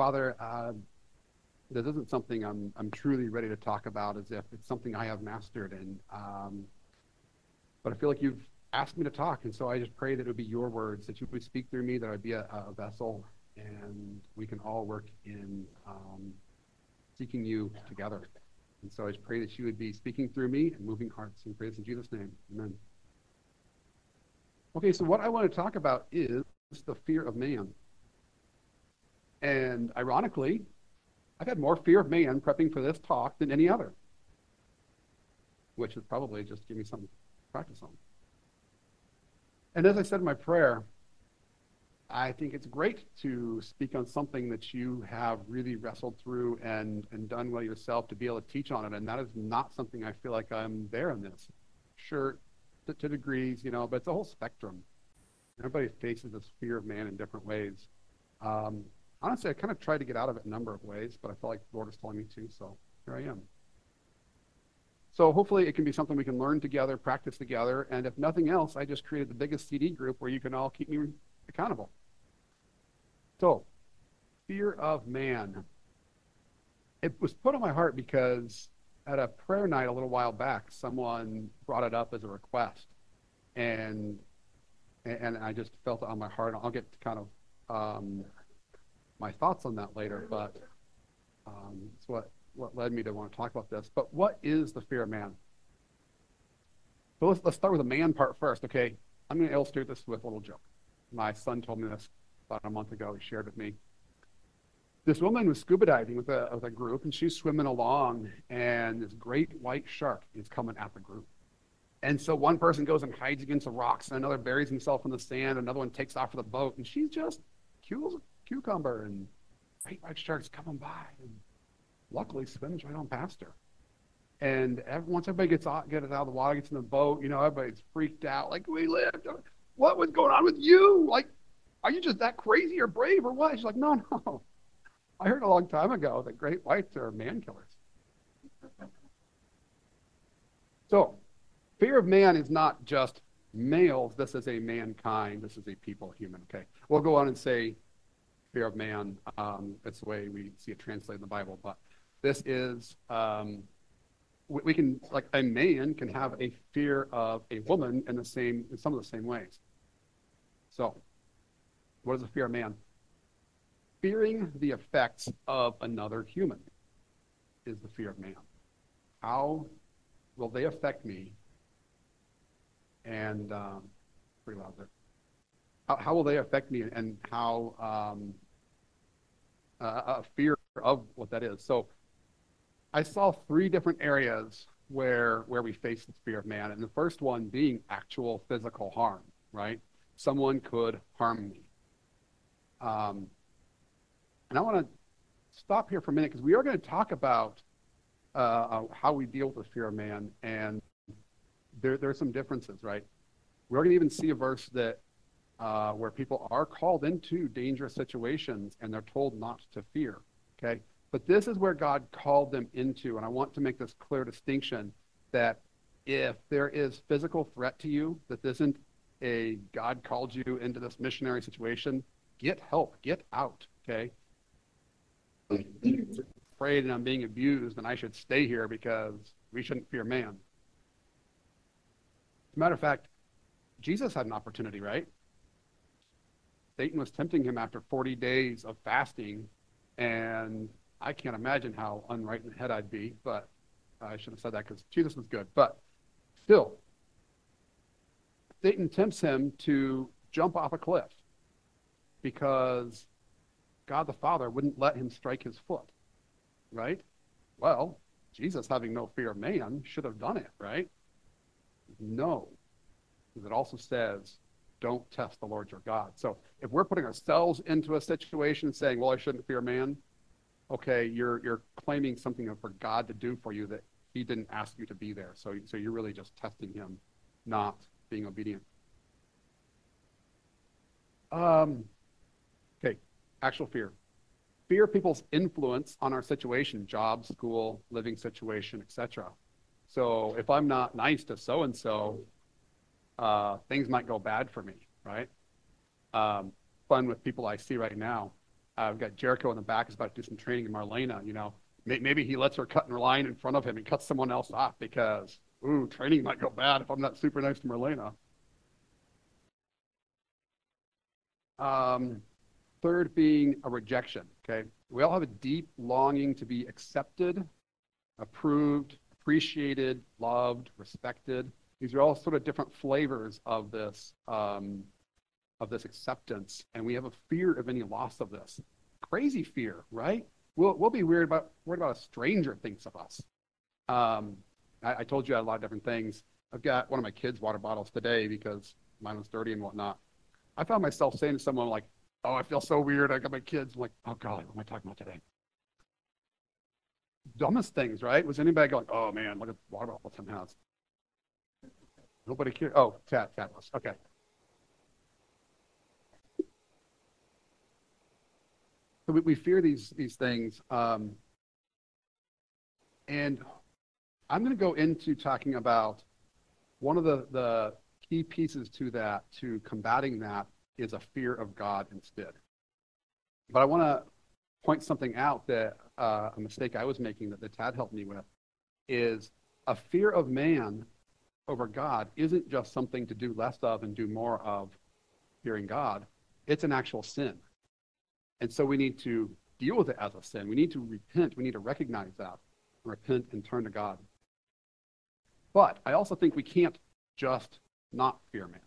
Father, uh, this isn't something I'm, I'm truly ready to talk about as if it's something I have mastered. And, um, but I feel like you've asked me to talk. And so I just pray that it would be your words, that you would speak through me, that I'd be a, a vessel, and we can all work in um, seeking you together. And so I just pray that you would be speaking through me and moving hearts. And praise in Jesus' name. Amen. Okay, so what I want to talk about is the fear of man. And ironically, I've had more fear of man prepping for this talk than any other, which is probably just give me something to practice on. And as I said in my prayer, I think it's great to speak on something that you have really wrestled through and, and done well yourself to be able to teach on it. And that is not something I feel like I'm there in this. Sure, to, to degrees, you know, but it's a whole spectrum. Everybody faces this fear of man in different ways. Um, honestly, I kind of tried to get out of it a number of ways, but I felt like the Lord was telling me to, so here I am. So hopefully it can be something we can learn together, practice together, and if nothing else, I just created the biggest CD group where you can all keep me accountable. So, fear of man. It was put on my heart because at a prayer night a little while back, someone brought it up as a request, and and I just felt it on my heart. I'll get kind of um, my thoughts on that later, but um, it's what what led me to want to talk about this. But what is the fear of man? So let's let's start with the man part first. Okay, I'm going to illustrate this with a little joke. My son told me this about a month ago. He shared with me. This woman was scuba diving with a, with a group, and she's swimming along, and this great white shark is coming at the group. And so one person goes and hides against the rocks, and another buries himself in the sand. Another one takes off for the boat, and she's just a cucumber, and great white shark's coming by, and luckily swims right on past her. And every, once everybody gets out, gets out of the water, gets in the boat, you know, everybody's freaked out, like we lived. What was going on with you? Like are you just that crazy or brave or what? She's like, no, no. I heard a long time ago that great whites are man killers. So, fear of man is not just males. This is a mankind. This is a people, human. Okay. We'll go on and say fear of man. Um, that's the way we see it translated in the Bible. But this is, um, we, we, can, like a man can have a fear of a woman in the same, in some of the same ways. So, what is the fear of man? Fearing the effects of another human is the fear of man. How will they affect me? And um, pretty loud there. How, how will they affect me and how um, a fear of what that is? So I saw three different areas where where we face the fear of man, and the first one being actual physical harm. Right? Someone could harm me. Um, and I want to stop here for a minute because we are going to talk about uh, uh, how we deal with the fear of man, and there, there are some differences, right? We're going to even see a verse that uh, where people are called into dangerous situations and they're told not to fear. Okay, but this is where God called them into, and I want to make this clear distinction that if there is physical threat to you, that this isn't a God called you into this missionary situation get help, get out, okay? afraid and I'm being abused and I should stay here because we shouldn't fear man. As a matter of fact, Jesus had an opportunity, right? Satan was tempting him after 40 days of fasting, and I can't imagine how unright in the head I'd be, but I shouldn't have said that because Jesus was good. But still, Satan tempts him to jump off a cliff because God the Father wouldn't let him strike his foot, right? Well, Jesus, having no fear of man, should have done it, right? No. Because it also says, don't test the Lord your God. So if we're putting ourselves into a situation saying, well, I shouldn't fear man, okay, you're, you're claiming something for God to do for you that he didn't ask you to be there. So, so you're really just testing him, not being obedient. Um, okay, actual fear. Fear people's influence on our situation, job, school, living situation, etc. So if I'm not nice to so and so, things might go bad for me, right? Um, fun with people I see right now. I've got Jericho in the back is about to do some training in Marlena. You know, maybe he lets her cut in line in front of him and cuts someone else off because, ooh, training might go bad if I'm not super nice to Marlena. Um, third being a rejection. Okay, we all have a deep longing to be accepted, approved, appreciated, loved, respected. These are all sort of different flavors of this um, of this acceptance, and we have a fear of any loss of this. Crazy fear, right? We'll we'll be weird about worried about a stranger thinks of us. Um, I, I told you I had a lot of different things. I've got one of my kids' water bottles today because mine was dirty and whatnot. I found myself saying to someone like, "Oh, I feel so weird. I got my kids." I'm like, "Oh God, what am I talking about today?" Dumbest things, right? Was anybody going, "Oh man, look at water bottle Tim has"? Nobody cared. Oh, cat, cat was okay. So we, we fear these these things, um, and I'm going to go into talking about one of the the key pieces to that, to combating that, is a fear of God instead. But I want to point something out that uh, a mistake I was making that the Tad helped me with is a fear of man over God isn't just something to do less of and do more of fearing God. It's an actual sin. And so we need to deal with it as a sin. We need to repent. We need to recognize that, and repent and turn to God. But I also think we can't just not fear man.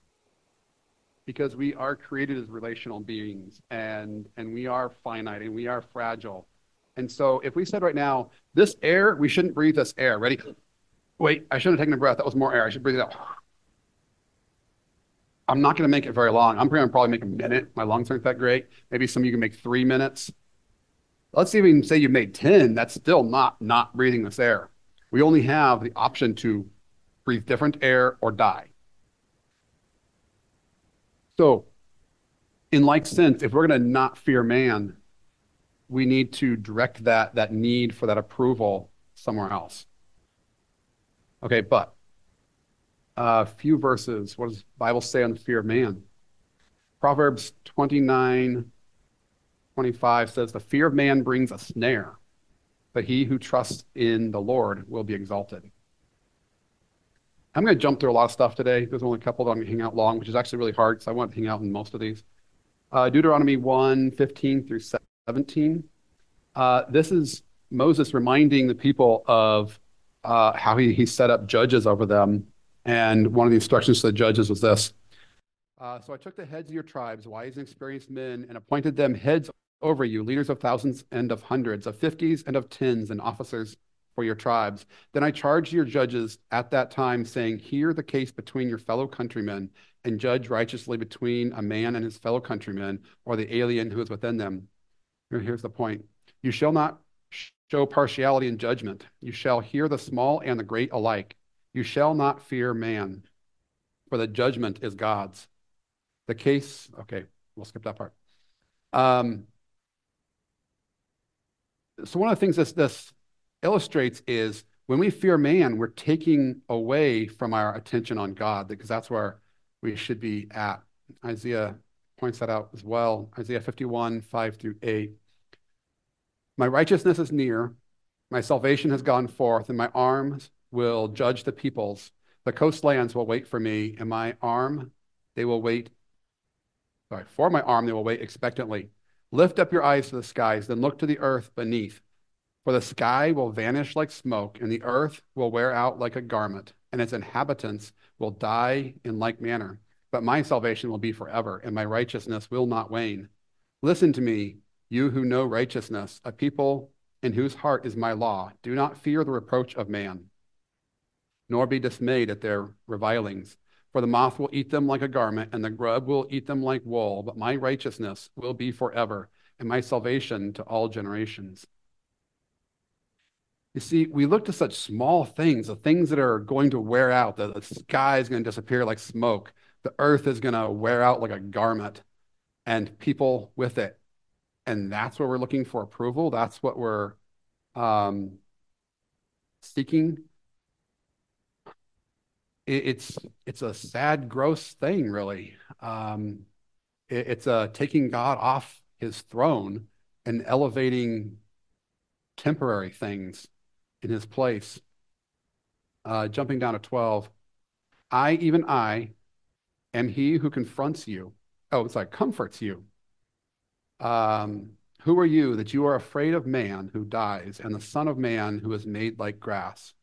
Because we are created as relational beings and, and we are finite and we are fragile. And so if we said right now, this air, we shouldn't breathe this air. Ready? Wait, I shouldn't have taken a breath. That was more air. I should breathe it out. I'm not going to make it very long. I'm going to probably make a minute. My lungs aren't that great. Maybe some of you can make three minutes. Let's even say you made 10. That's still not not breathing this air. We only have the option to breathe different air or die. So, in like sense, if we're going to not fear man, we need to direct that that need for that approval somewhere else. Okay, but a uh, few verses. What does the Bible say on the fear of man? Proverbs 29, 25 says, The fear of man brings a snare, but he who trusts in the Lord will be exalted. I'm going to jump through a lot of stuff today. There's only a couple that I'm going to hang out long, which is actually really hard because I want to hang out in most of these. Uh, Deuteronomy 1 15 through 17. Uh, this is Moses reminding the people of uh, how he, he set up judges over them. And one of the instructions to the judges was this uh, So I took the heads of your tribes, wise and experienced men, and appointed them heads over you, leaders of thousands and of hundreds, of fifties and of tens, and officers for your tribes. Then I charged your judges at that time, saying, Hear the case between your fellow countrymen, and judge righteously between a man and his fellow countrymen, or the alien who is within them. Here's the point You shall not show partiality in judgment. You shall hear the small and the great alike. You shall not fear man, for the judgment is God's. The case, okay, we'll skip that part. Um, so one of the things this this illustrates is when we fear man, we're taking away from our attention on God because that's where we should be at. Isaiah points that out as well. Isaiah 51, 5 through 8. My righteousness is near, my salvation has gone forth, and my arms will judge the peoples. The coastlands will wait for me, and my arm, they will wait. Sorry, for my arm, they will wait expectantly. Lift up your eyes to the skies, then look to the earth beneath. For the sky will vanish like smoke, and the earth will wear out like a garment, and its inhabitants will die in like manner. But my salvation will be forever, and my righteousness will not wane. Listen to me, you who know righteousness, a people in whose heart is my law. Do not fear the reproach of man, nor be dismayed at their revilings. For the moth will eat them like a garment, and the grub will eat them like wool. But my righteousness will be forever, and my salvation to all generations. You see, we look to such small things, the things that are going to wear out, the, the sky is going to disappear like smoke, the earth is going to wear out like a garment, and people with it. And that's what we're looking for approval. That's what we're um, seeking. It, it's it's a sad, gross thing, really. Um, it, it's taking God off His throne and elevating temporary things in his place. Uh, jumping down to 12, I, even I, am he who confronts you. Oh, it's like comforts you. Um, who are you that you are afraid of man who dies and the Son of Man who is made like grass?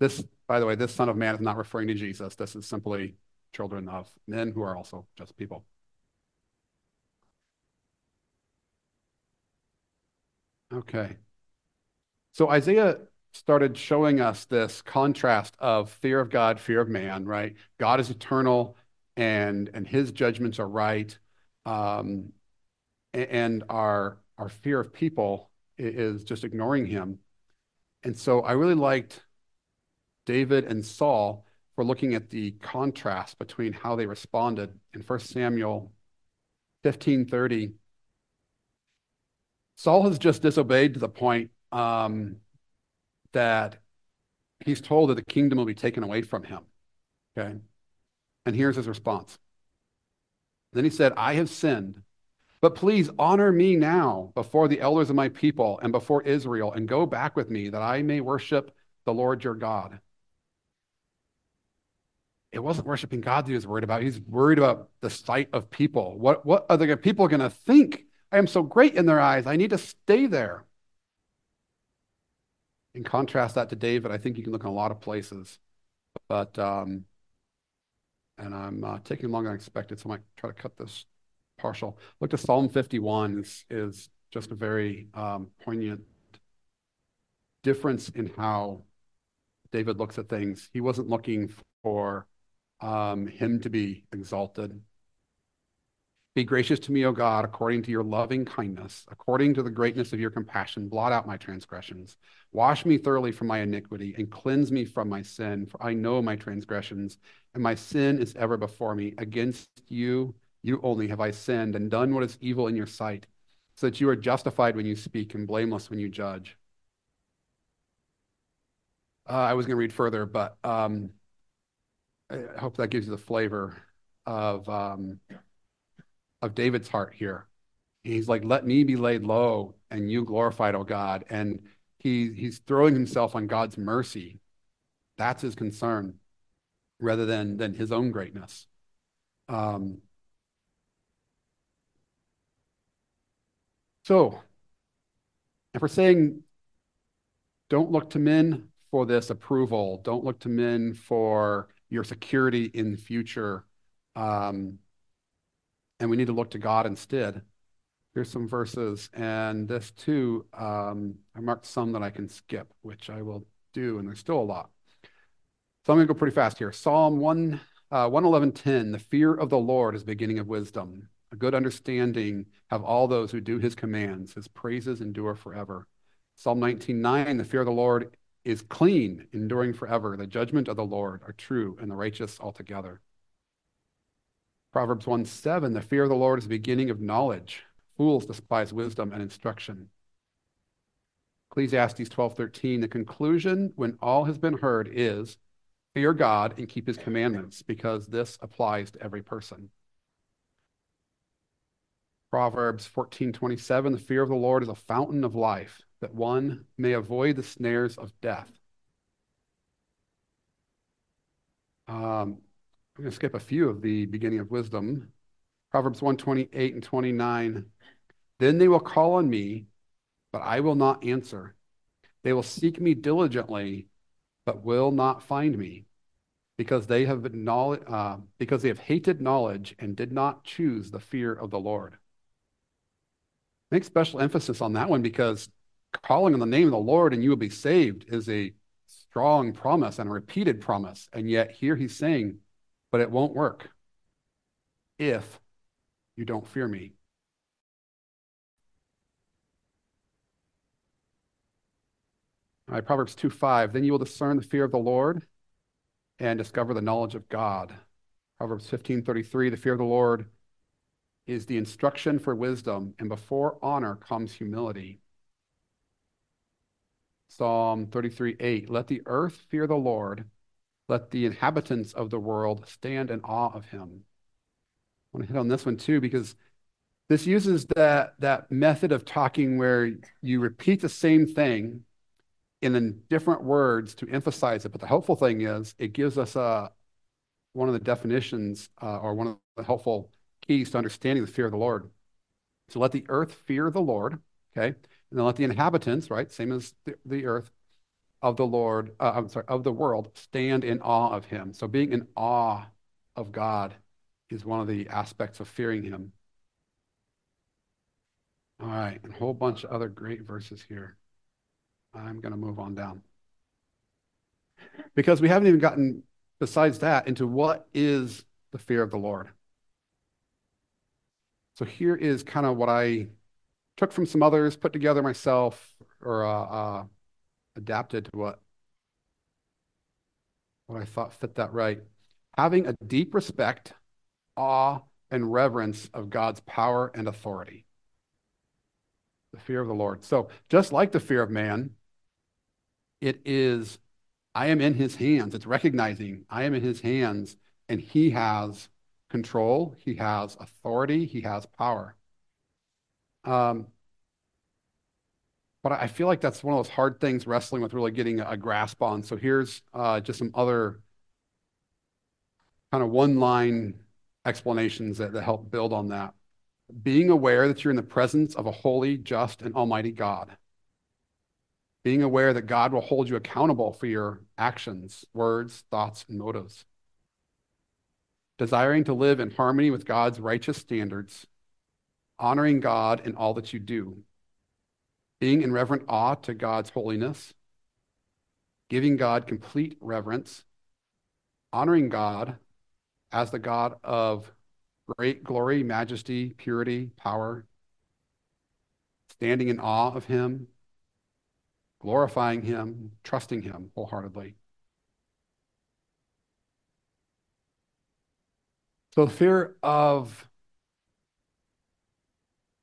This, by the way, this Son of Man is not referring to Jesus. This is simply children of men who are also just people. Okay. So Isaiah started showing us this contrast of fear of God, fear of man, right? God is eternal and and his judgments are right. Um, and our our fear of people is just ignoring him. And so I really liked David and Saul for looking at the contrast between how they responded in 1 Samuel 15:30. Saul has just disobeyed to the point um, that he's told that the kingdom will be taken away from him. Okay. And here's his response. Then he said, I have sinned, but please honor me now before the elders of my people and before Israel, and go back with me that I may worship the Lord your God. It wasn't worshiping God that he was worried about. He's worried about the sight of people. What, what are the people going to think? I am so great in their eyes. I need to stay there. In contrast that to David, I think you can look in a lot of places. But, um, and I'm uh, taking longer than expected, so I might try to cut this partial. Look to Psalm 51 is, is just a very um, poignant difference in how David looks at things. He wasn't looking for um, him to be exalted. Be gracious to me, O God, according to your loving kindness, according to the greatness of your compassion. Blot out my transgressions. Wash me thoroughly from my iniquity and cleanse me from my sin, for I know my transgressions, and my sin is ever before me. Against you, you only have I sinned and done what is evil in your sight, so that you are justified when you speak and blameless when you judge. Uh, I was going to read further, but um, I hope that gives you the flavor of um, of David's heart here. He's like, "Let me be laid low, and you glorified, O God." And he he's throwing himself on God's mercy. That's his concern, rather than than his own greatness. Um, so, if we're saying, don't look to men for this approval, don't look to men for your security in the future. Um, and we need to look to God instead. Here's some verses, and this too, um, I marked some that I can skip, which I will do, and there's still a lot. So I'm going to go pretty fast here. Psalm 1, uh, 111.10, the fear of the Lord is beginning of wisdom. A good understanding have all those who do his commands. His praises endure forever. Psalm 19.9, the fear of the Lord is clean, enduring forever. The judgment of the Lord are true and the righteous altogether. Proverbs 1 7, the fear of the Lord is the beginning of knowledge. Fools despise wisdom and instruction. Ecclesiastes 12 13, the conclusion when all has been heard is fear God and keep his commandments, because this applies to every person. Proverbs 14 27, the fear of the Lord is a fountain of life that one may avoid the snares of death. Um, I'm going to skip a few of the beginning of wisdom. Proverbs 128 and 29. Then they will call on me, but I will not answer. They will seek me diligently, but will not find me, because they have uh, because they have hated knowledge and did not choose the fear of the Lord. Make special emphasis on that one because calling on the name of the Lord and you will be saved is a strong promise and a repeated promise. And yet here he's saying, but it won't work if you don't fear me. All right, Proverbs 2 5. Then you will discern the fear of the Lord and discover the knowledge of God. Proverbs 15 33. The fear of the Lord is the instruction for wisdom, and before honor comes humility. Psalm 33 8. Let the earth fear the Lord. Let the inhabitants of the world stand in awe of him. I want to hit on this one too because This uses that, that method of talking where you repeat the same thing in different words to emphasize it. But the helpful thing is it gives us a, one of the definitions uh, or one of the helpful keys to understanding the fear of the Lord. So let the earth fear the Lord, okay? And then let the inhabitants, right, same as the, the earth, of the Lord, uh, I'm sorry, of the world, stand in awe of him. So being in awe of God is one of the aspects of fearing him. All right, and a whole bunch of other great verses here. I'm going to move on down. Because we haven't even gotten, besides that, into what is the fear of the Lord. So here is kind of what I took from some others, put together myself, or uh, uh, adapted to what what I thought fit that right. Having a deep respect, awe, and reverence of God's power and authority. The fear of the Lord. So, just like the fear of man, it is, I am in his hands. It's recognizing I am in his hands and he has control, he has authority, he has power. Um, but I feel like that's one of those hard things wrestling with really getting a grasp on. So here's uh, just some other kind of one line explanations that, that help build on that. Being aware that you're in the presence of a holy, just, and almighty God. Being aware that God will hold you accountable for your actions, words, thoughts, and motives. Desiring to live in harmony with God's righteous standards. Honoring God in all that you do being in reverent awe to God's holiness, giving God complete reverence, honoring God as the God of great glory, majesty, purity, power, standing in awe of Him, glorifying Him, trusting Him wholeheartedly. So fear of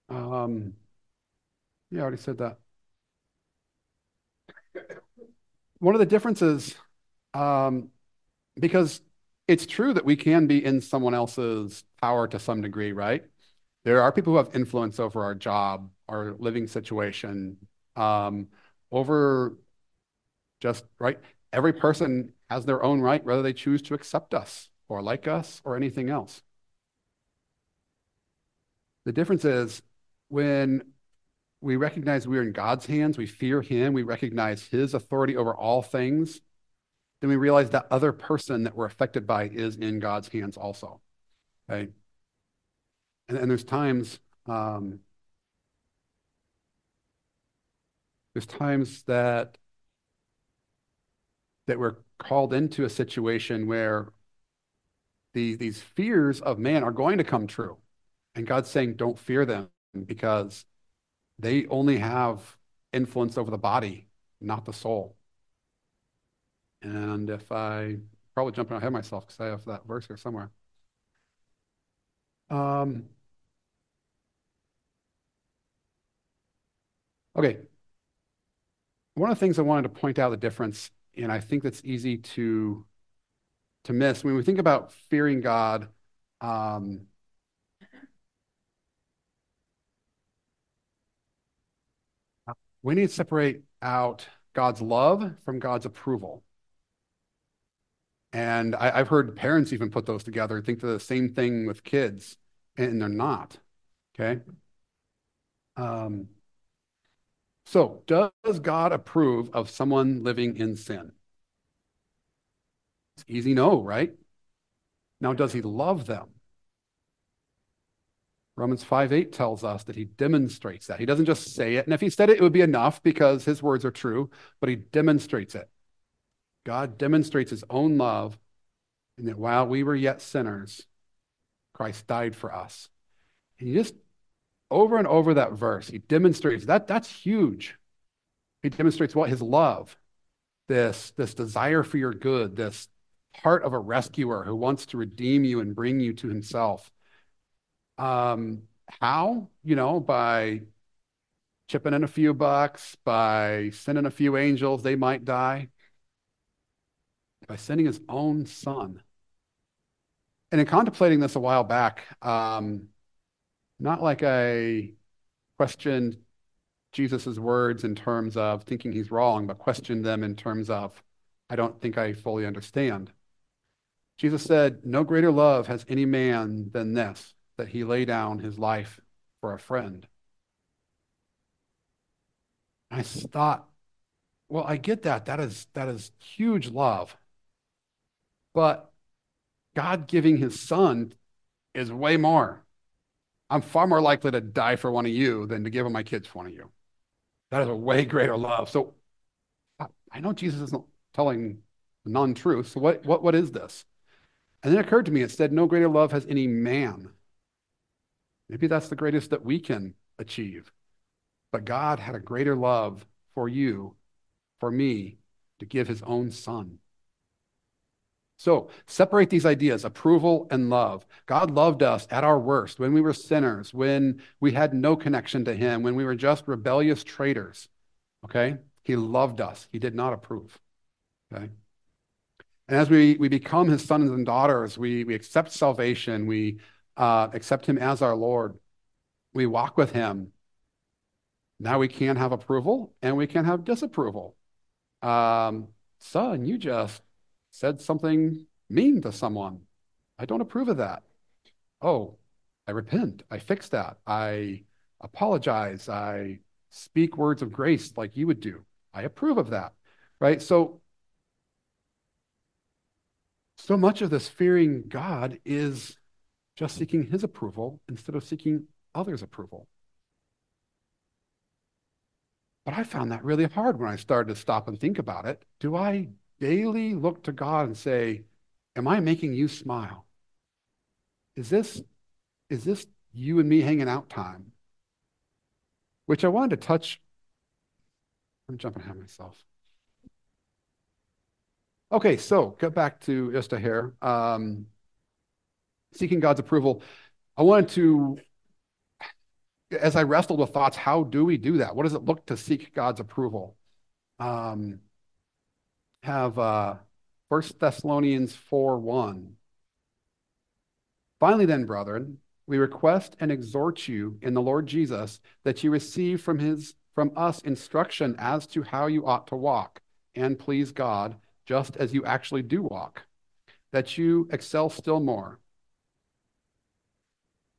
um, yeah, I already said that. One of the differences, um, because it's true that we can be in someone else's power to some degree, right? There are people who have influence over our job, our living situation, um, over just, right? Every person has their own right, whether they choose to accept us or like us or anything else. The difference is when we recognize we are in God's hands, we fear Him, we recognize His authority over all things, then we realize that other person that we're affected by is in God's hands also. Okay? And, and there's times, um, there's times that that we're called into a situation where the, these fears of man are going to come true. And God's saying, don't fear them because they only have influence over the body, not the soul. And if I probably jumping ahead of myself because I have that verse here somewhere. Um, okay. One of the things I wanted to point out the difference, and I think that's easy to to miss when we think about fearing God. Um, we need to separate out God's love from God's approval. And I, have heard parents even put those together and think they're the same thing with kids, and they're not. Okay. Um, so, does God approve of someone living in sin? It's easy no, right? Now, does he love them? Romans 5 8 tells us that he demonstrates that. He doesn't just say it. And if he said it, it would be enough because his words are true, but he demonstrates it. God demonstrates his own love in that while we were yet sinners, Christ died for us. And he just over and over that verse, he demonstrates that that's huge. He demonstrates what his love, this, this desire for your good, this heart of a rescuer who wants to redeem you and bring you to himself. Um, how? You know, by chipping in a few bucks, by sending a few angels, they might die. By sending his own son. And in contemplating this a while back, um, Not like I questioned Jesus' words in terms of thinking he's wrong, but questioned them in terms of, I don't think I fully understand. Jesus said, No greater love has any man than this, that he lay down his life for a friend. I thought, well, I get that. That is that is huge love. But God giving his son is way more. I'm far more likely to die for one of you than to give my kids for one of you. That is a way greater love. So I know Jesus isn't telling non-truth. So what, what, what is this? And then it occurred to me, it said, no greater love has any man. Maybe that's the greatest that we can achieve. But God had a greater love for you, for me, to give his own son. So separate these ideas approval and love. God loved us at our worst, when we were sinners, when we had no connection to Him, when we were just rebellious traitors. Okay? He loved us, He did not approve. Okay? And as we, we become His sons and daughters, we, we accept salvation, we uh, accept Him as our Lord, we walk with Him. Now we can have approval and we can have disapproval. Um, son, you just said something mean to someone. I don't approve of that. Oh, I repent. I fix that. I apologize. I speak words of grace like you would do. I approve of that. Right? So, so much of this fearing God is just seeking his approval instead of seeking others' approval. But I found that really hard when I started to stop and think about it. Do I daily look to God and say, Am I making you smile? Is this, is this you and me hanging out time? Which I wanted to touch. I'm jumping ahead of myself. Okay, so get back to just a hair. Um, seeking God's approval. I wanted to, as I wrestled with thoughts, how do we do that? What does it look to seek God's approval? Um, have uh, 1 Thessalonians 4 1. Finally, then, brethren, we request and exhort you in the Lord Jesus that you receive from his from us instruction as to how you ought to walk and please God, just as you actually do walk, that you excel still more.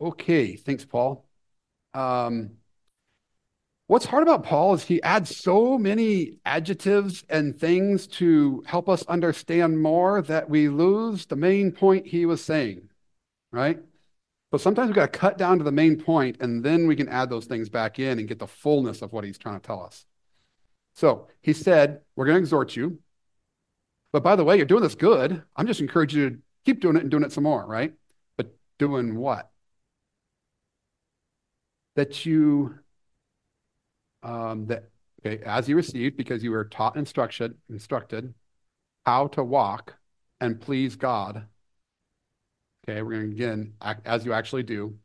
Okay, thanks, Paul. Um, What's hard about Paul is he adds so many adjectives and things to help us understand more that we lose the main point he was saying, right? So sometimes we've got to cut down to the main point and then we can add those things back in and get the fullness of what he's trying to tell us. So he said, We're going to exhort you. But by the way, you're doing this good. I'm just encouraging you to keep doing it and doing it some more, right? But doing what? That you um, that okay, as you received, because you were taught instruction, instructed how to walk and please God. Okay, we're going to again, act as you actually do,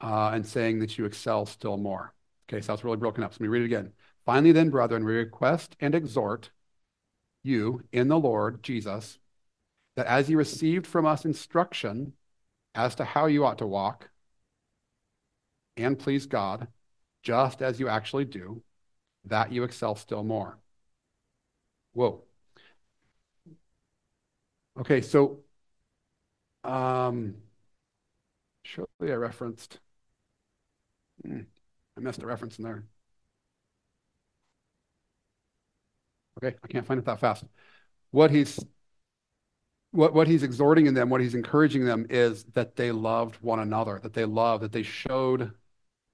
uh, and saying that you excel still more. Okay, so that's really broken up. So let me read it again. Finally, then, brethren, we request and exhort you in the Lord Jesus that as you received from us instruction as to how you ought to walk and please God, just as you actually do, that you excel still more. Whoa. Okay, so um, surely I referenced, hmm, I missed a reference in there. Okay, I can't find it that fast. What he's what, what he's exhorting in them, what he's encouraging them is that they loved one another, that they loved, that they showed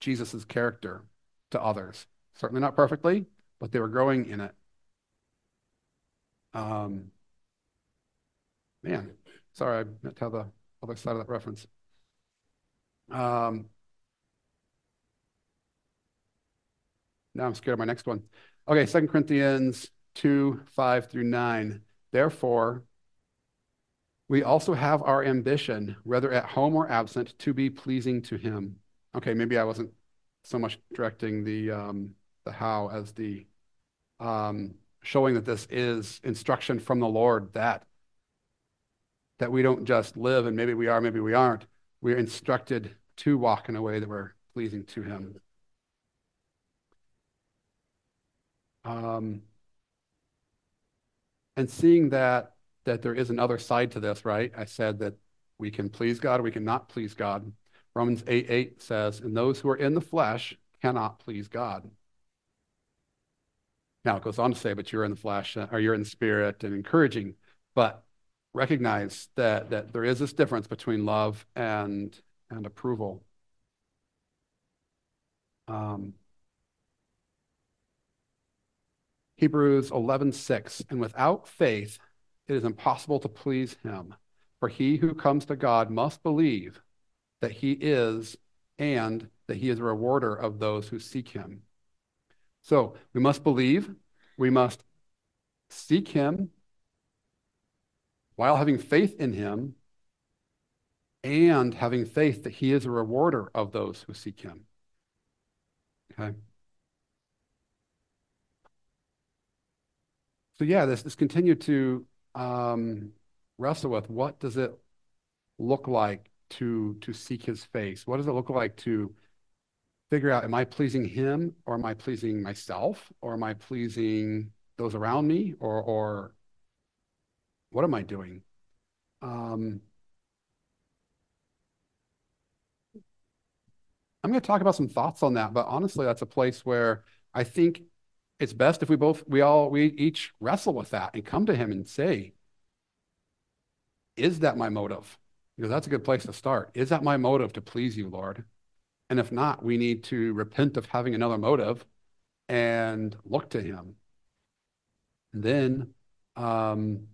Jesus' character to others. Certainly not perfectly, but they were growing in it. Um, man, sorry, I meant to have the other side of that reference. Um, now I'm scared of my next one. Okay, Second Corinthians 2 5 through 9. Therefore, we also have our ambition, whether at home or absent, to be pleasing to him. Okay, maybe I wasn't so much directing the um, the how as the um, showing that this is instruction from the Lord that that we don't just live and maybe we are, maybe we aren't. We're instructed to walk in a way that we're pleasing to Him. Um, and seeing that that there is another side to this, right? I said that we can please God, we cannot please God. Romans 8 8 says, And those who are in the flesh cannot please God. Now it goes on to say, but you're in the flesh or you're in the spirit and encouraging, but recognize that that there is this difference between love and and approval. Um, Hebrews 11:6 and without faith it is impossible to please him for he who comes to God must believe that he is and that he is a rewarder of those who seek him. So we must believe, we must seek him while having faith in him and having faith that he is a rewarder of those who seek him. Okay. So yeah, this, this continue to um, wrestle with what does it look like to to seek his face? What does it look like to figure out am I pleasing him or am I pleasing myself or am I pleasing those around me or or what am I doing? Um, I'm going to talk about some thoughts on that, but honestly, that's a place where I think it's best if we both, we all, we each wrestle with that and come to him and say, is that my motive? Because that's a good place to start. Is that my motive to please you, Lord? And if not, we need to repent of having another motive and look to Him. And then, um,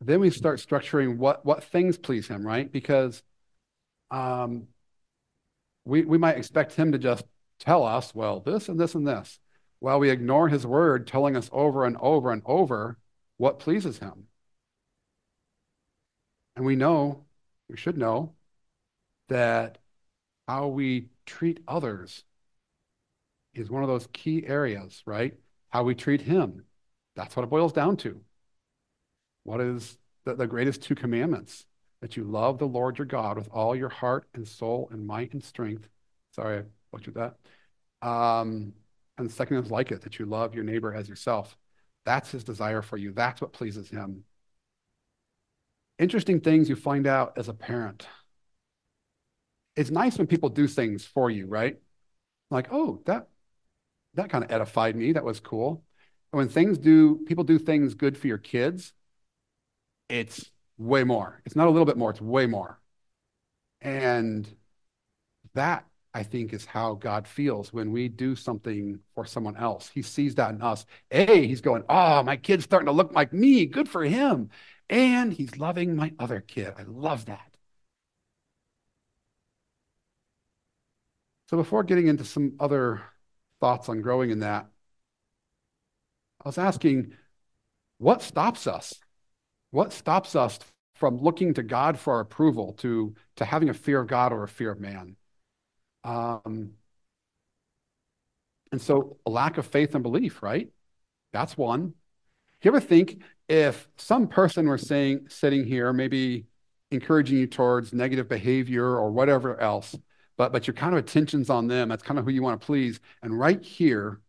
then we start structuring what what things please Him, right? Because um, we we might expect Him to just tell us, well, this and this and this, while we ignore His word, telling us over and over and over what pleases him. And we know, we should know, that how we treat others is one of those key areas, right? How we treat him. That's what it boils down to. What is the, the greatest two commandments? That you love the Lord your God with all your heart and soul and might and strength. Sorry, I butchered that. Um, and the second is like it, that you love your neighbor as yourself. That's his desire for you. That's what pleases him. Interesting things you find out as a parent. It's nice when people do things for you, right? Like, oh, that that kind of edified me. That was cool. And when things do, people do things good for your kids, it's way more. It's not a little bit more, it's way more. And that I think is how God feels when we do something for someone else. He sees that in us. A, he's going, Oh, my kid's starting to look like me. Good for him. And he's loving my other kid. I love that. So before getting into some other thoughts on growing in that, I was asking, what stops us? What stops us from looking to God for our approval, to, to having a fear of God or a fear of man? Um, and so a lack of faith and belief, right? That's one. You ever think if some person were saying, sitting here, maybe encouraging you towards negative behavior or whatever else, but but your kind of attention's on them. That's kind of who you want to please. And right here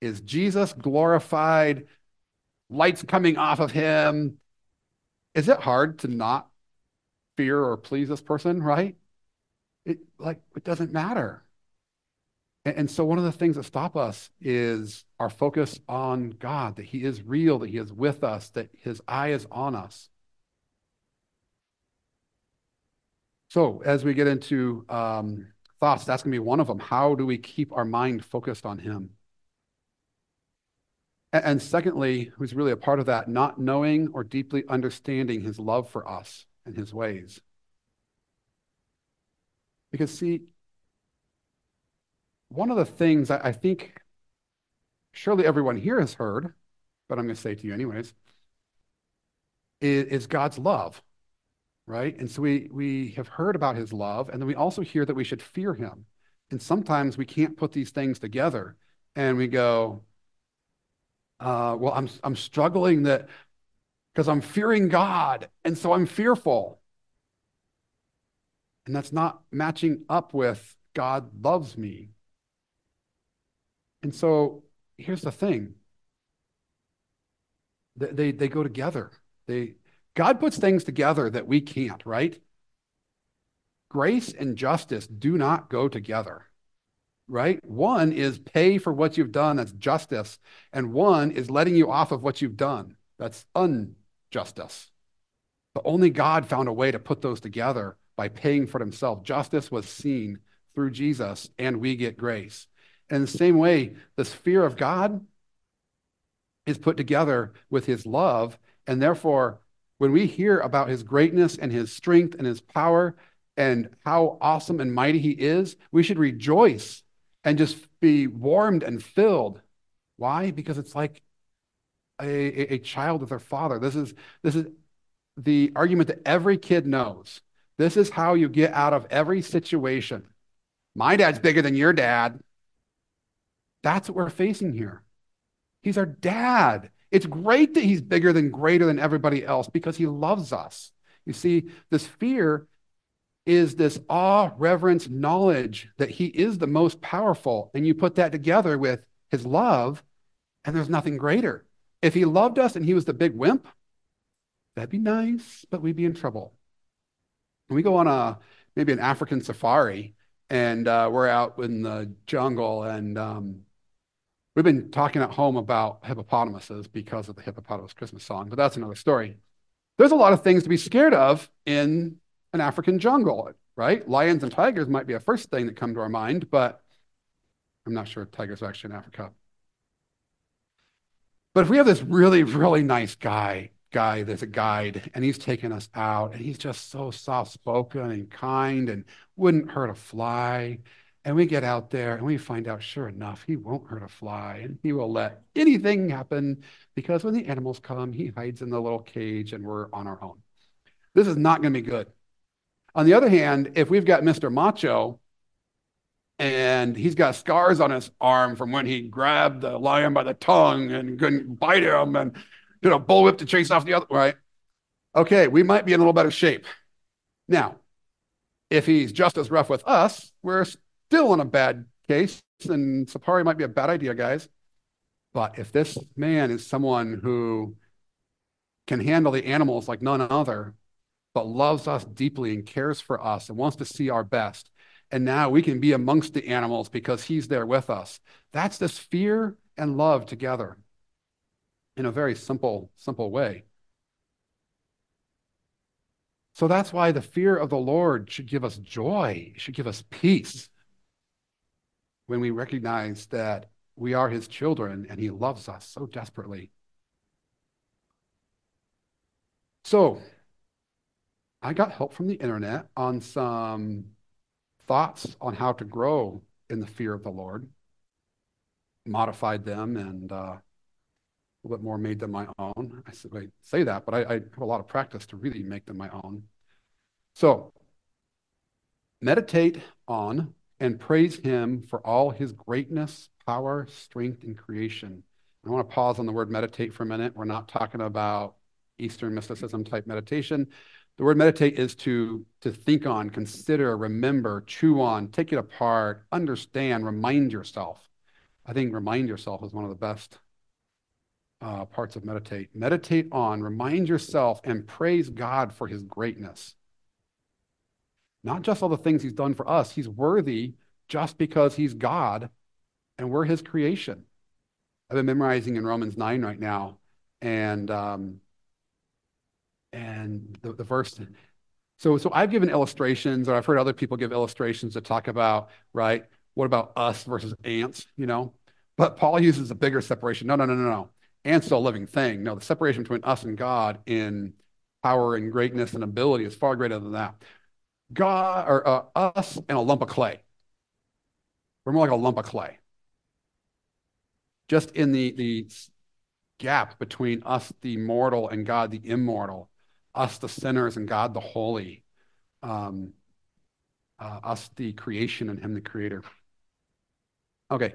is Jesus glorified, lights coming off of him. Is it hard to not fear or please this person, right? It like it doesn't matter. And, and so one of the things that stop us is our focus on God, that He is real, that He is with us, that His eye is on us. So as we get into um, thoughts, that's going to be one of them. How do we keep our mind focused on Him? And, and secondly, who's really a part of that, not knowing or deeply understanding His love for us and His ways. Because, see, one of the things I, I think surely everyone here has heard, but I'm going to say to you anyways, is, is God's love, right? And so we, we have heard about his love, and then we also hear that we should fear him. And sometimes we can't put these things together and we go, uh, well, I'm, I'm struggling that because I'm fearing God, and so I'm fearful. And that's not matching up with God loves me. And so here's the thing they, they, they go together. They, God puts things together that we can't, right? Grace and justice do not go together, right? One is pay for what you've done, that's justice, and one is letting you off of what you've done, that's unjustice. But only God found a way to put those together by paying for himself. Justice was seen through Jesus, and we get grace. In the same way, this fear of God is put together with his love, and therefore, when we hear about his greatness and his strength and his power and how awesome and mighty he is, we should rejoice and just be warmed and filled. Why? Because it's like a, a, child with their father. This is this is the argument that every kid knows. This is how you get out of every situation. My dad's bigger than your dad. That's what we're facing here. He's our dad. It's great that he's bigger than greater than everybody else because he loves us. You see, this fear is this awe, reverence, knowledge that he is the most powerful. And you put that together with his love, and there's nothing greater. If he loved us and he was the big wimp, that'd be nice, but we'd be in trouble. We go on a maybe an African safari, and uh, we're out in the jungle, and um, we've been talking at home about hippopotamuses because of the hippopotamus Christmas song, but that's another story. There's a lot of things to be scared of in an African jungle, right? Lions and tigers might be a first thing that come to our mind, but I'm not sure tigers are actually in Africa. But if we have this really, really nice guy guy that's a guide and he's taking us out and he's just so soft spoken and kind and wouldn't hurt a fly. And we get out there and we find out sure enough he won't hurt a fly and he will let anything happen because when the animals come he hides in the little cage and we're on our own. This is not going to be good. On the other hand if we've got mr macho and he's got scars on his arm from when he grabbed the lion by the tongue and couldn't bite him and you know, bullwhip to chase off the other, right? Okay, we might be in a little better shape. Now, if he's just as rough with us, we're still in a bad case, and safari might be a bad idea, guys. But if this man is someone who can handle the animals like none other, but loves us deeply and cares for us and wants to see our best, and now we can be amongst the animals because he's there with us. That's this fear and love together in a very simple, simple way. So that's why the fear of the Lord should give us joy, should give us peace when we recognize that we are his children and he loves us so desperately. So, I got help from the internet on some thoughts on how to grow in the fear of the Lord, modified them, and uh, little bit more made them my own. I say that, but I, I have a lot of practice to really make them my own. So, meditate on and praise him for all his greatness, power, strength, and creation. I want to pause on the word meditate for a minute. We're not talking about Eastern mysticism type meditation. The word meditate is to, to think on, consider, remember, chew on, take it apart, understand, remind yourself. I think remind yourself is one of the best uh, parts of meditate. Meditate on, remind yourself, and praise God for his greatness. Not just all the things he's done for us, he's worthy just because he's God and we're his creation. I've been memorizing in Romans 9 right now, and um, and the, the verse. So, so I've given illustrations, or I've heard other people give illustrations to talk about, right? What about us versus ants, you know? But Paul uses a bigger separation. No, no, no, no, no and still a living thing. No, the separation between us and God in power and greatness and ability is far greater than that. God or uh, us and a lump of clay. We're more like a lump of clay. Just in the the gap between us, the mortal, and God, the immortal, us, the sinners, and God, the holy, um, uh, us, the creation, and Him, the creator. Okay,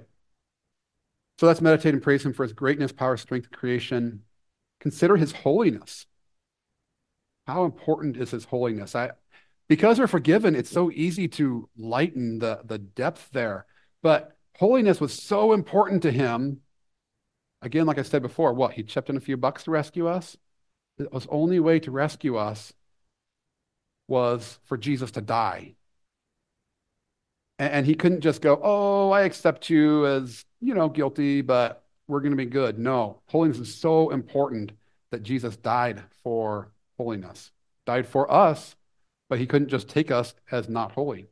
so let's meditate and praise him for his greatness, power, strength, creation. Consider his holiness. How important is his holiness? I, because we're forgiven, it's so easy to lighten the, the depth there. But holiness was so important to him. Again, like I said before, what? He chipped in a few bucks to rescue us? The only way to rescue us was for Jesus to die. And, he couldn't just go, Oh, I accept you as, you know, guilty, but we're going to be good. No, holiness is so important that Jesus died for holiness, died for us, but he couldn't just take us as not holy.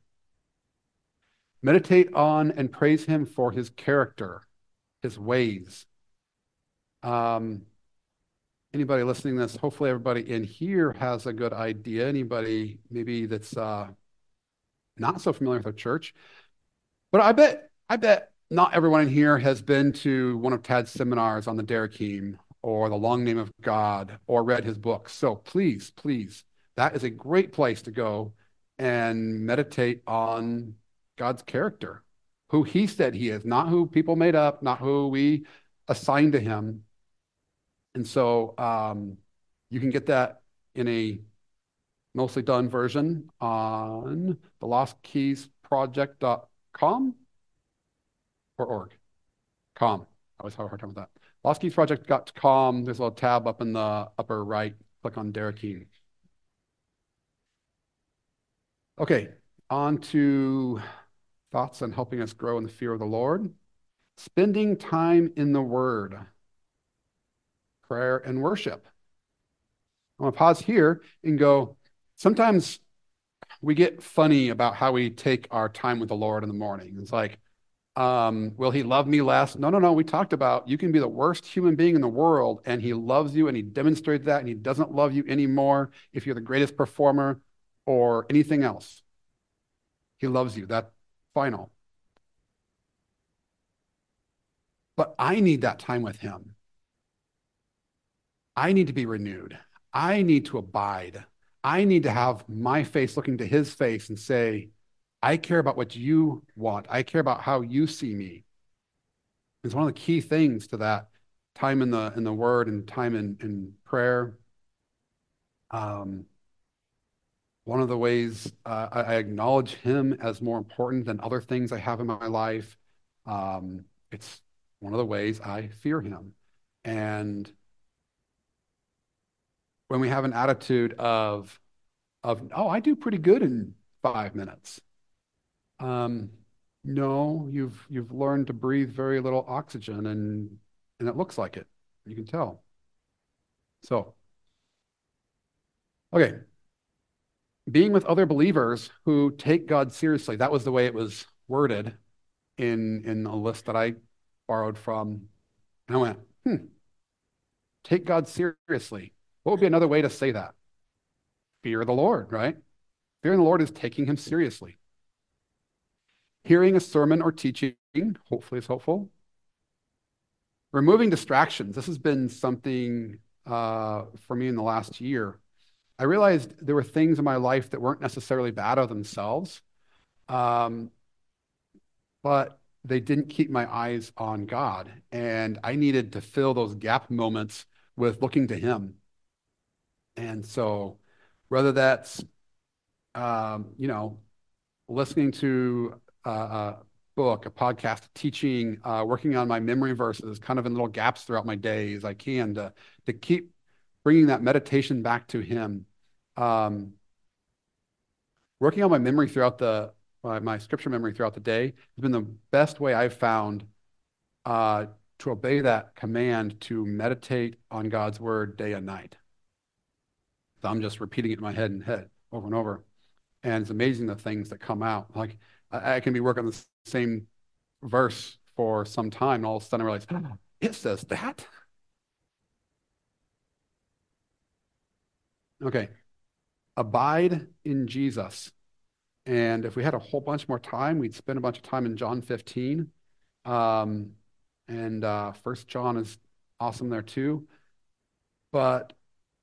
Meditate on and praise him for his character, his ways. Um, anybody listening to this, hopefully everybody in here has a good idea. Anybody maybe that's uh, not so familiar with our church. But I bet, I bet not everyone in here has been to one of Tad's seminars on the Derekim or the long name of God or read his books. So please, please, that is a great place to go and meditate on God's character, who he said he is, not who people made up, not who we assigned to him. And so um, you can get that in a mostly done version on the lostkeysproject.com or org. Com. I always have a hard time with that. Lostkeysproject.com. There's a little tab up in the upper right. Click on Derek Derekeen. Okay, on to thoughts on helping us grow in the fear of the Lord. Spending time in the Word, prayer, and worship. I'm going to pause here and go. Sometimes we get funny about how we take our time with the Lord in the morning. It's like, um, will he love me less? No, no, no. We talked about you can be the worst human being in the world and he loves you and he demonstrates that and he doesn't love you anymore if you're the greatest performer or anything else. He loves you. That final. But I need that time with him. I need to be renewed. I need to abide. I need to have my face looking to his face and say, I care about what you want. I care about how you see me. It's one of the key things to that time in the in the word and time in, in prayer. Um, one of the ways uh, I, I, acknowledge him as more important than other things I have in my life. Um, it's one of the ways I fear him. And when we have an attitude of, of oh, I do pretty good in five minutes. Um, no, you've you've learned to breathe very little oxygen, and and it looks like it. You can tell. So, okay, being with other believers who take God seriously. That was the way it was worded in in a list that I borrowed from. And I went, hmm, take God seriously. What would be another way to say that? Fear the Lord, right? Fearing the Lord is taking him seriously. Hearing a sermon or teaching, hopefully, is helpful. Removing distractions. This has been something uh, for me in the last year. I realized there were things in my life that weren't necessarily bad of themselves, um, but they didn't keep my eyes on God. And I needed to fill those gap moments with looking to Him. And so, whether that's, um, you know, listening to a book, a podcast, teaching, uh, working on my memory verses, kind of in little gaps throughout my days. I can to to keep bringing that meditation back to Him. Um, working on my memory throughout the uh, my scripture memory throughout the day has been the best way I've found uh, to obey that command to meditate on God's word day and night. So I'm just repeating it in my head and head over and over, and it's amazing the things that come out. Like I, I can be working on the same verse for some time, and all of a sudden I realize, it says that. Okay. Abide in Jesus. And if we had a whole bunch more time, we'd spend a bunch of time in John 15. Um, and uh, First John is awesome there too. But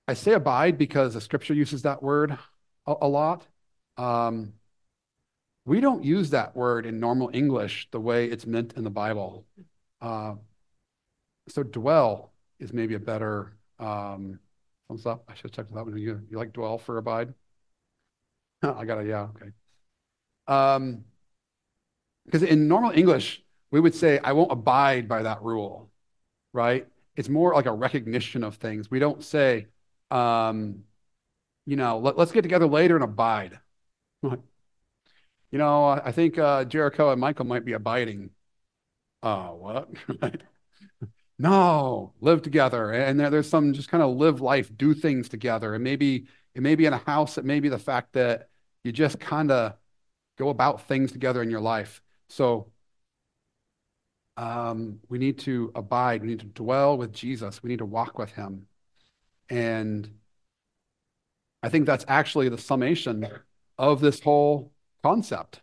I say abide because the scripture uses that word a, a lot. Um, we don't use that word in normal English the way it's meant in the Bible. Uh, so dwell is maybe a better um, thumbs up. I should check that one. You, you like dwell for abide? I got it. Yeah. Okay. Um, because in normal English, we would say, I won't abide by that rule, right? It's more like a recognition of things. We don't say, um, you know, let, us get together later and abide. you know, I think uh, Jericho and Michael might be abiding. Uh, what? no, live together. And there, there's some just kind of live life, do things together. And maybe it may be in a house, it may be the fact that you just kind of go about things together in your life. So um, we need to abide. We need to dwell with Jesus. We need to walk with him. And I think that's actually the summation of this whole concept.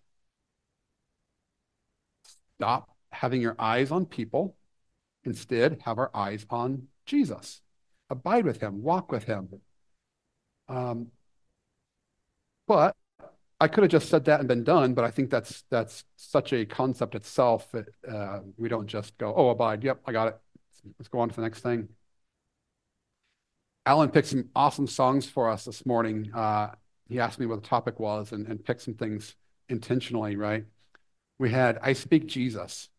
Stop having your eyes on people. Instead, have our eyes on Jesus. Abide with him, walk with him. Um, but I could have just said that and been done, but I think that's that's such a concept itself. That, uh, we don't just go, "Oh, abide." Yep, I got it. Let's go on to the next thing. Alan picked some awesome songs for us this morning. Uh, he asked me what the topic was and, and picked some things intentionally. Right? We had "I Speak Jesus."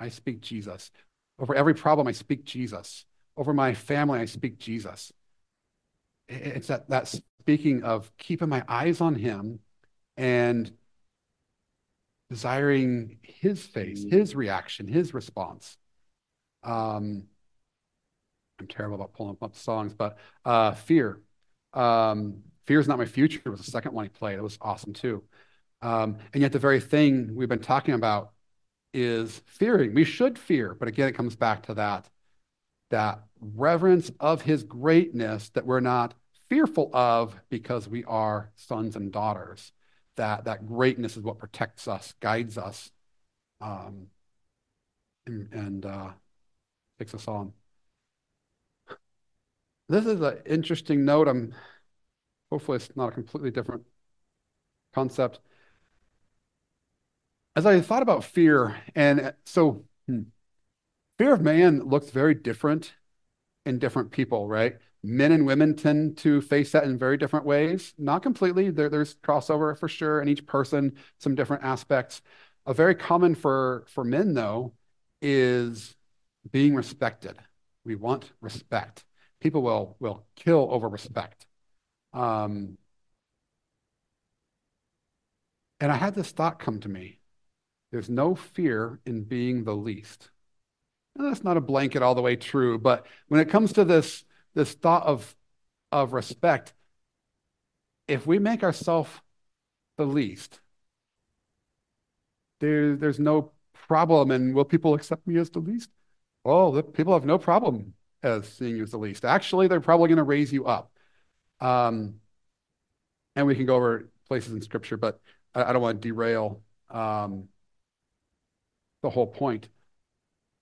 I speak Jesus. Over every problem, I speak Jesus. Over my family, I speak Jesus. It's that that speaking of keeping my eyes on Him and desiring his face, mm-hmm. his reaction, his response. Um, I'm terrible about pulling up songs, but uh, Fear. Um, Fear is Not My Future was the second one he played. It was awesome too. Um, and yet, the very thing we've been talking about is fearing. We should fear, but again, it comes back to that that reverence of his greatness that we're not fearful of because we are sons and daughters that that greatness is what protects us, guides us, um, and, and uh, takes us on. This is an interesting note. I'm hopefully it's not a completely different concept. As I thought about fear, and so hmm, fear of man looks very different in different people, right? men and women tend to face that in very different ways. Not completely. There, there's crossover for sure, and each person some different aspects. A very common for for men though is being respected. We want respect. People will will kill over respect. Um, and I had this thought come to me. There's no fear in being the least. Now, that's not a blanket all the way true, but when it comes to this this thought of, of respect, if we make ourselves the least, there, there's no problem. And will people accept me as the least? Oh, people have no problem as seeing you as the least. Actually, they're probably going to raise you up. Um, and we can go over places in Scripture, but I, I don't want to derail um, the whole point.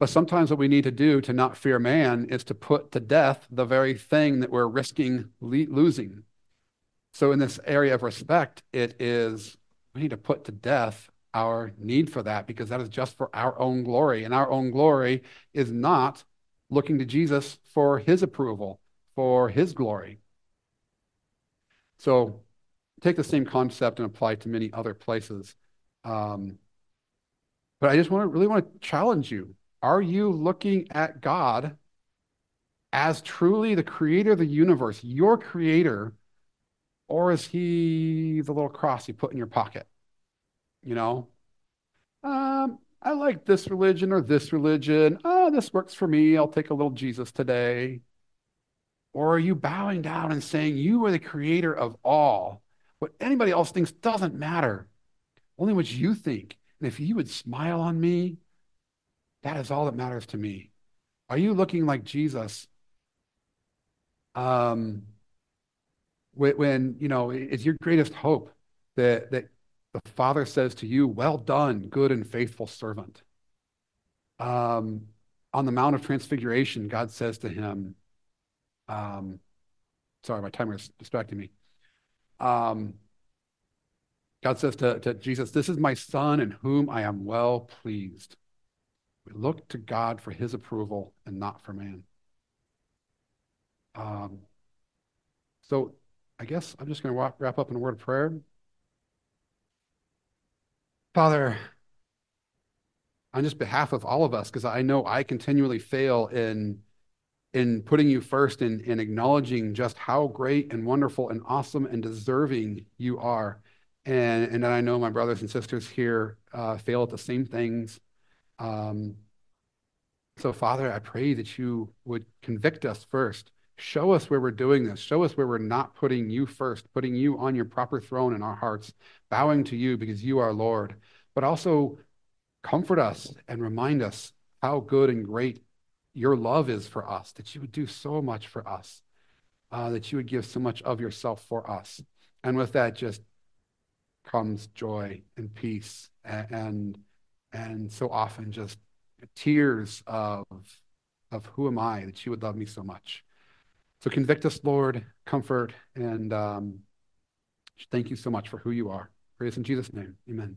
But sometimes what we need to do to not fear man is to put to death the very thing that we're risking le- losing. So, in this area of respect, it is we need to put to death our need for that because that is just for our own glory. And our own glory is not looking to Jesus for his approval, for his glory. So, take the same concept and apply it to many other places. Um, but I just want to really want to challenge you are you looking at God as truly the creator of the universe, your creator, or is he the little cross you put in your pocket? You know, um, I like this religion or this religion. Oh, this works for me. I'll take a little Jesus today. Or are you bowing down and saying, You are the creator of all? What anybody else thinks doesn't matter. Only what you think. And if you would smile on me, that is all that matters to me. Are you looking like Jesus? Um, when, you know, it's your greatest hope that that the Father says to you, "Well done, good and faithful servant." Um, on the Mount of Transfiguration, God says to him, um, "Sorry, my timer is distracting me." Um, God says to, to Jesus, This is my son in whom I am well pleased. We look to God for his approval and not for man. Um, so I guess I'm just going to wrap up in a word of prayer. Father, on just behalf of all of us, because I know I continually fail in in putting you first and in, in acknowledging just how great and wonderful and awesome and deserving you are. And, and I know my brothers and sisters here uh, fail at the same things. Um, so, Father, I pray that you would convict us first. Show us where we're doing this. Show us where we're not putting you first, putting you on your proper throne in our hearts, bowing to you because you are Lord. But also comfort us and remind us how good and great your love is for us, that you would do so much for us, uh, that you would give so much of yourself for us. And with that just comes joy and peace and, and, and so often just tears of, of who am I that you would love me so much. So convict us, Lord, comfort, and um, thank you so much for who you are. Praise in Jesus' name. Amen.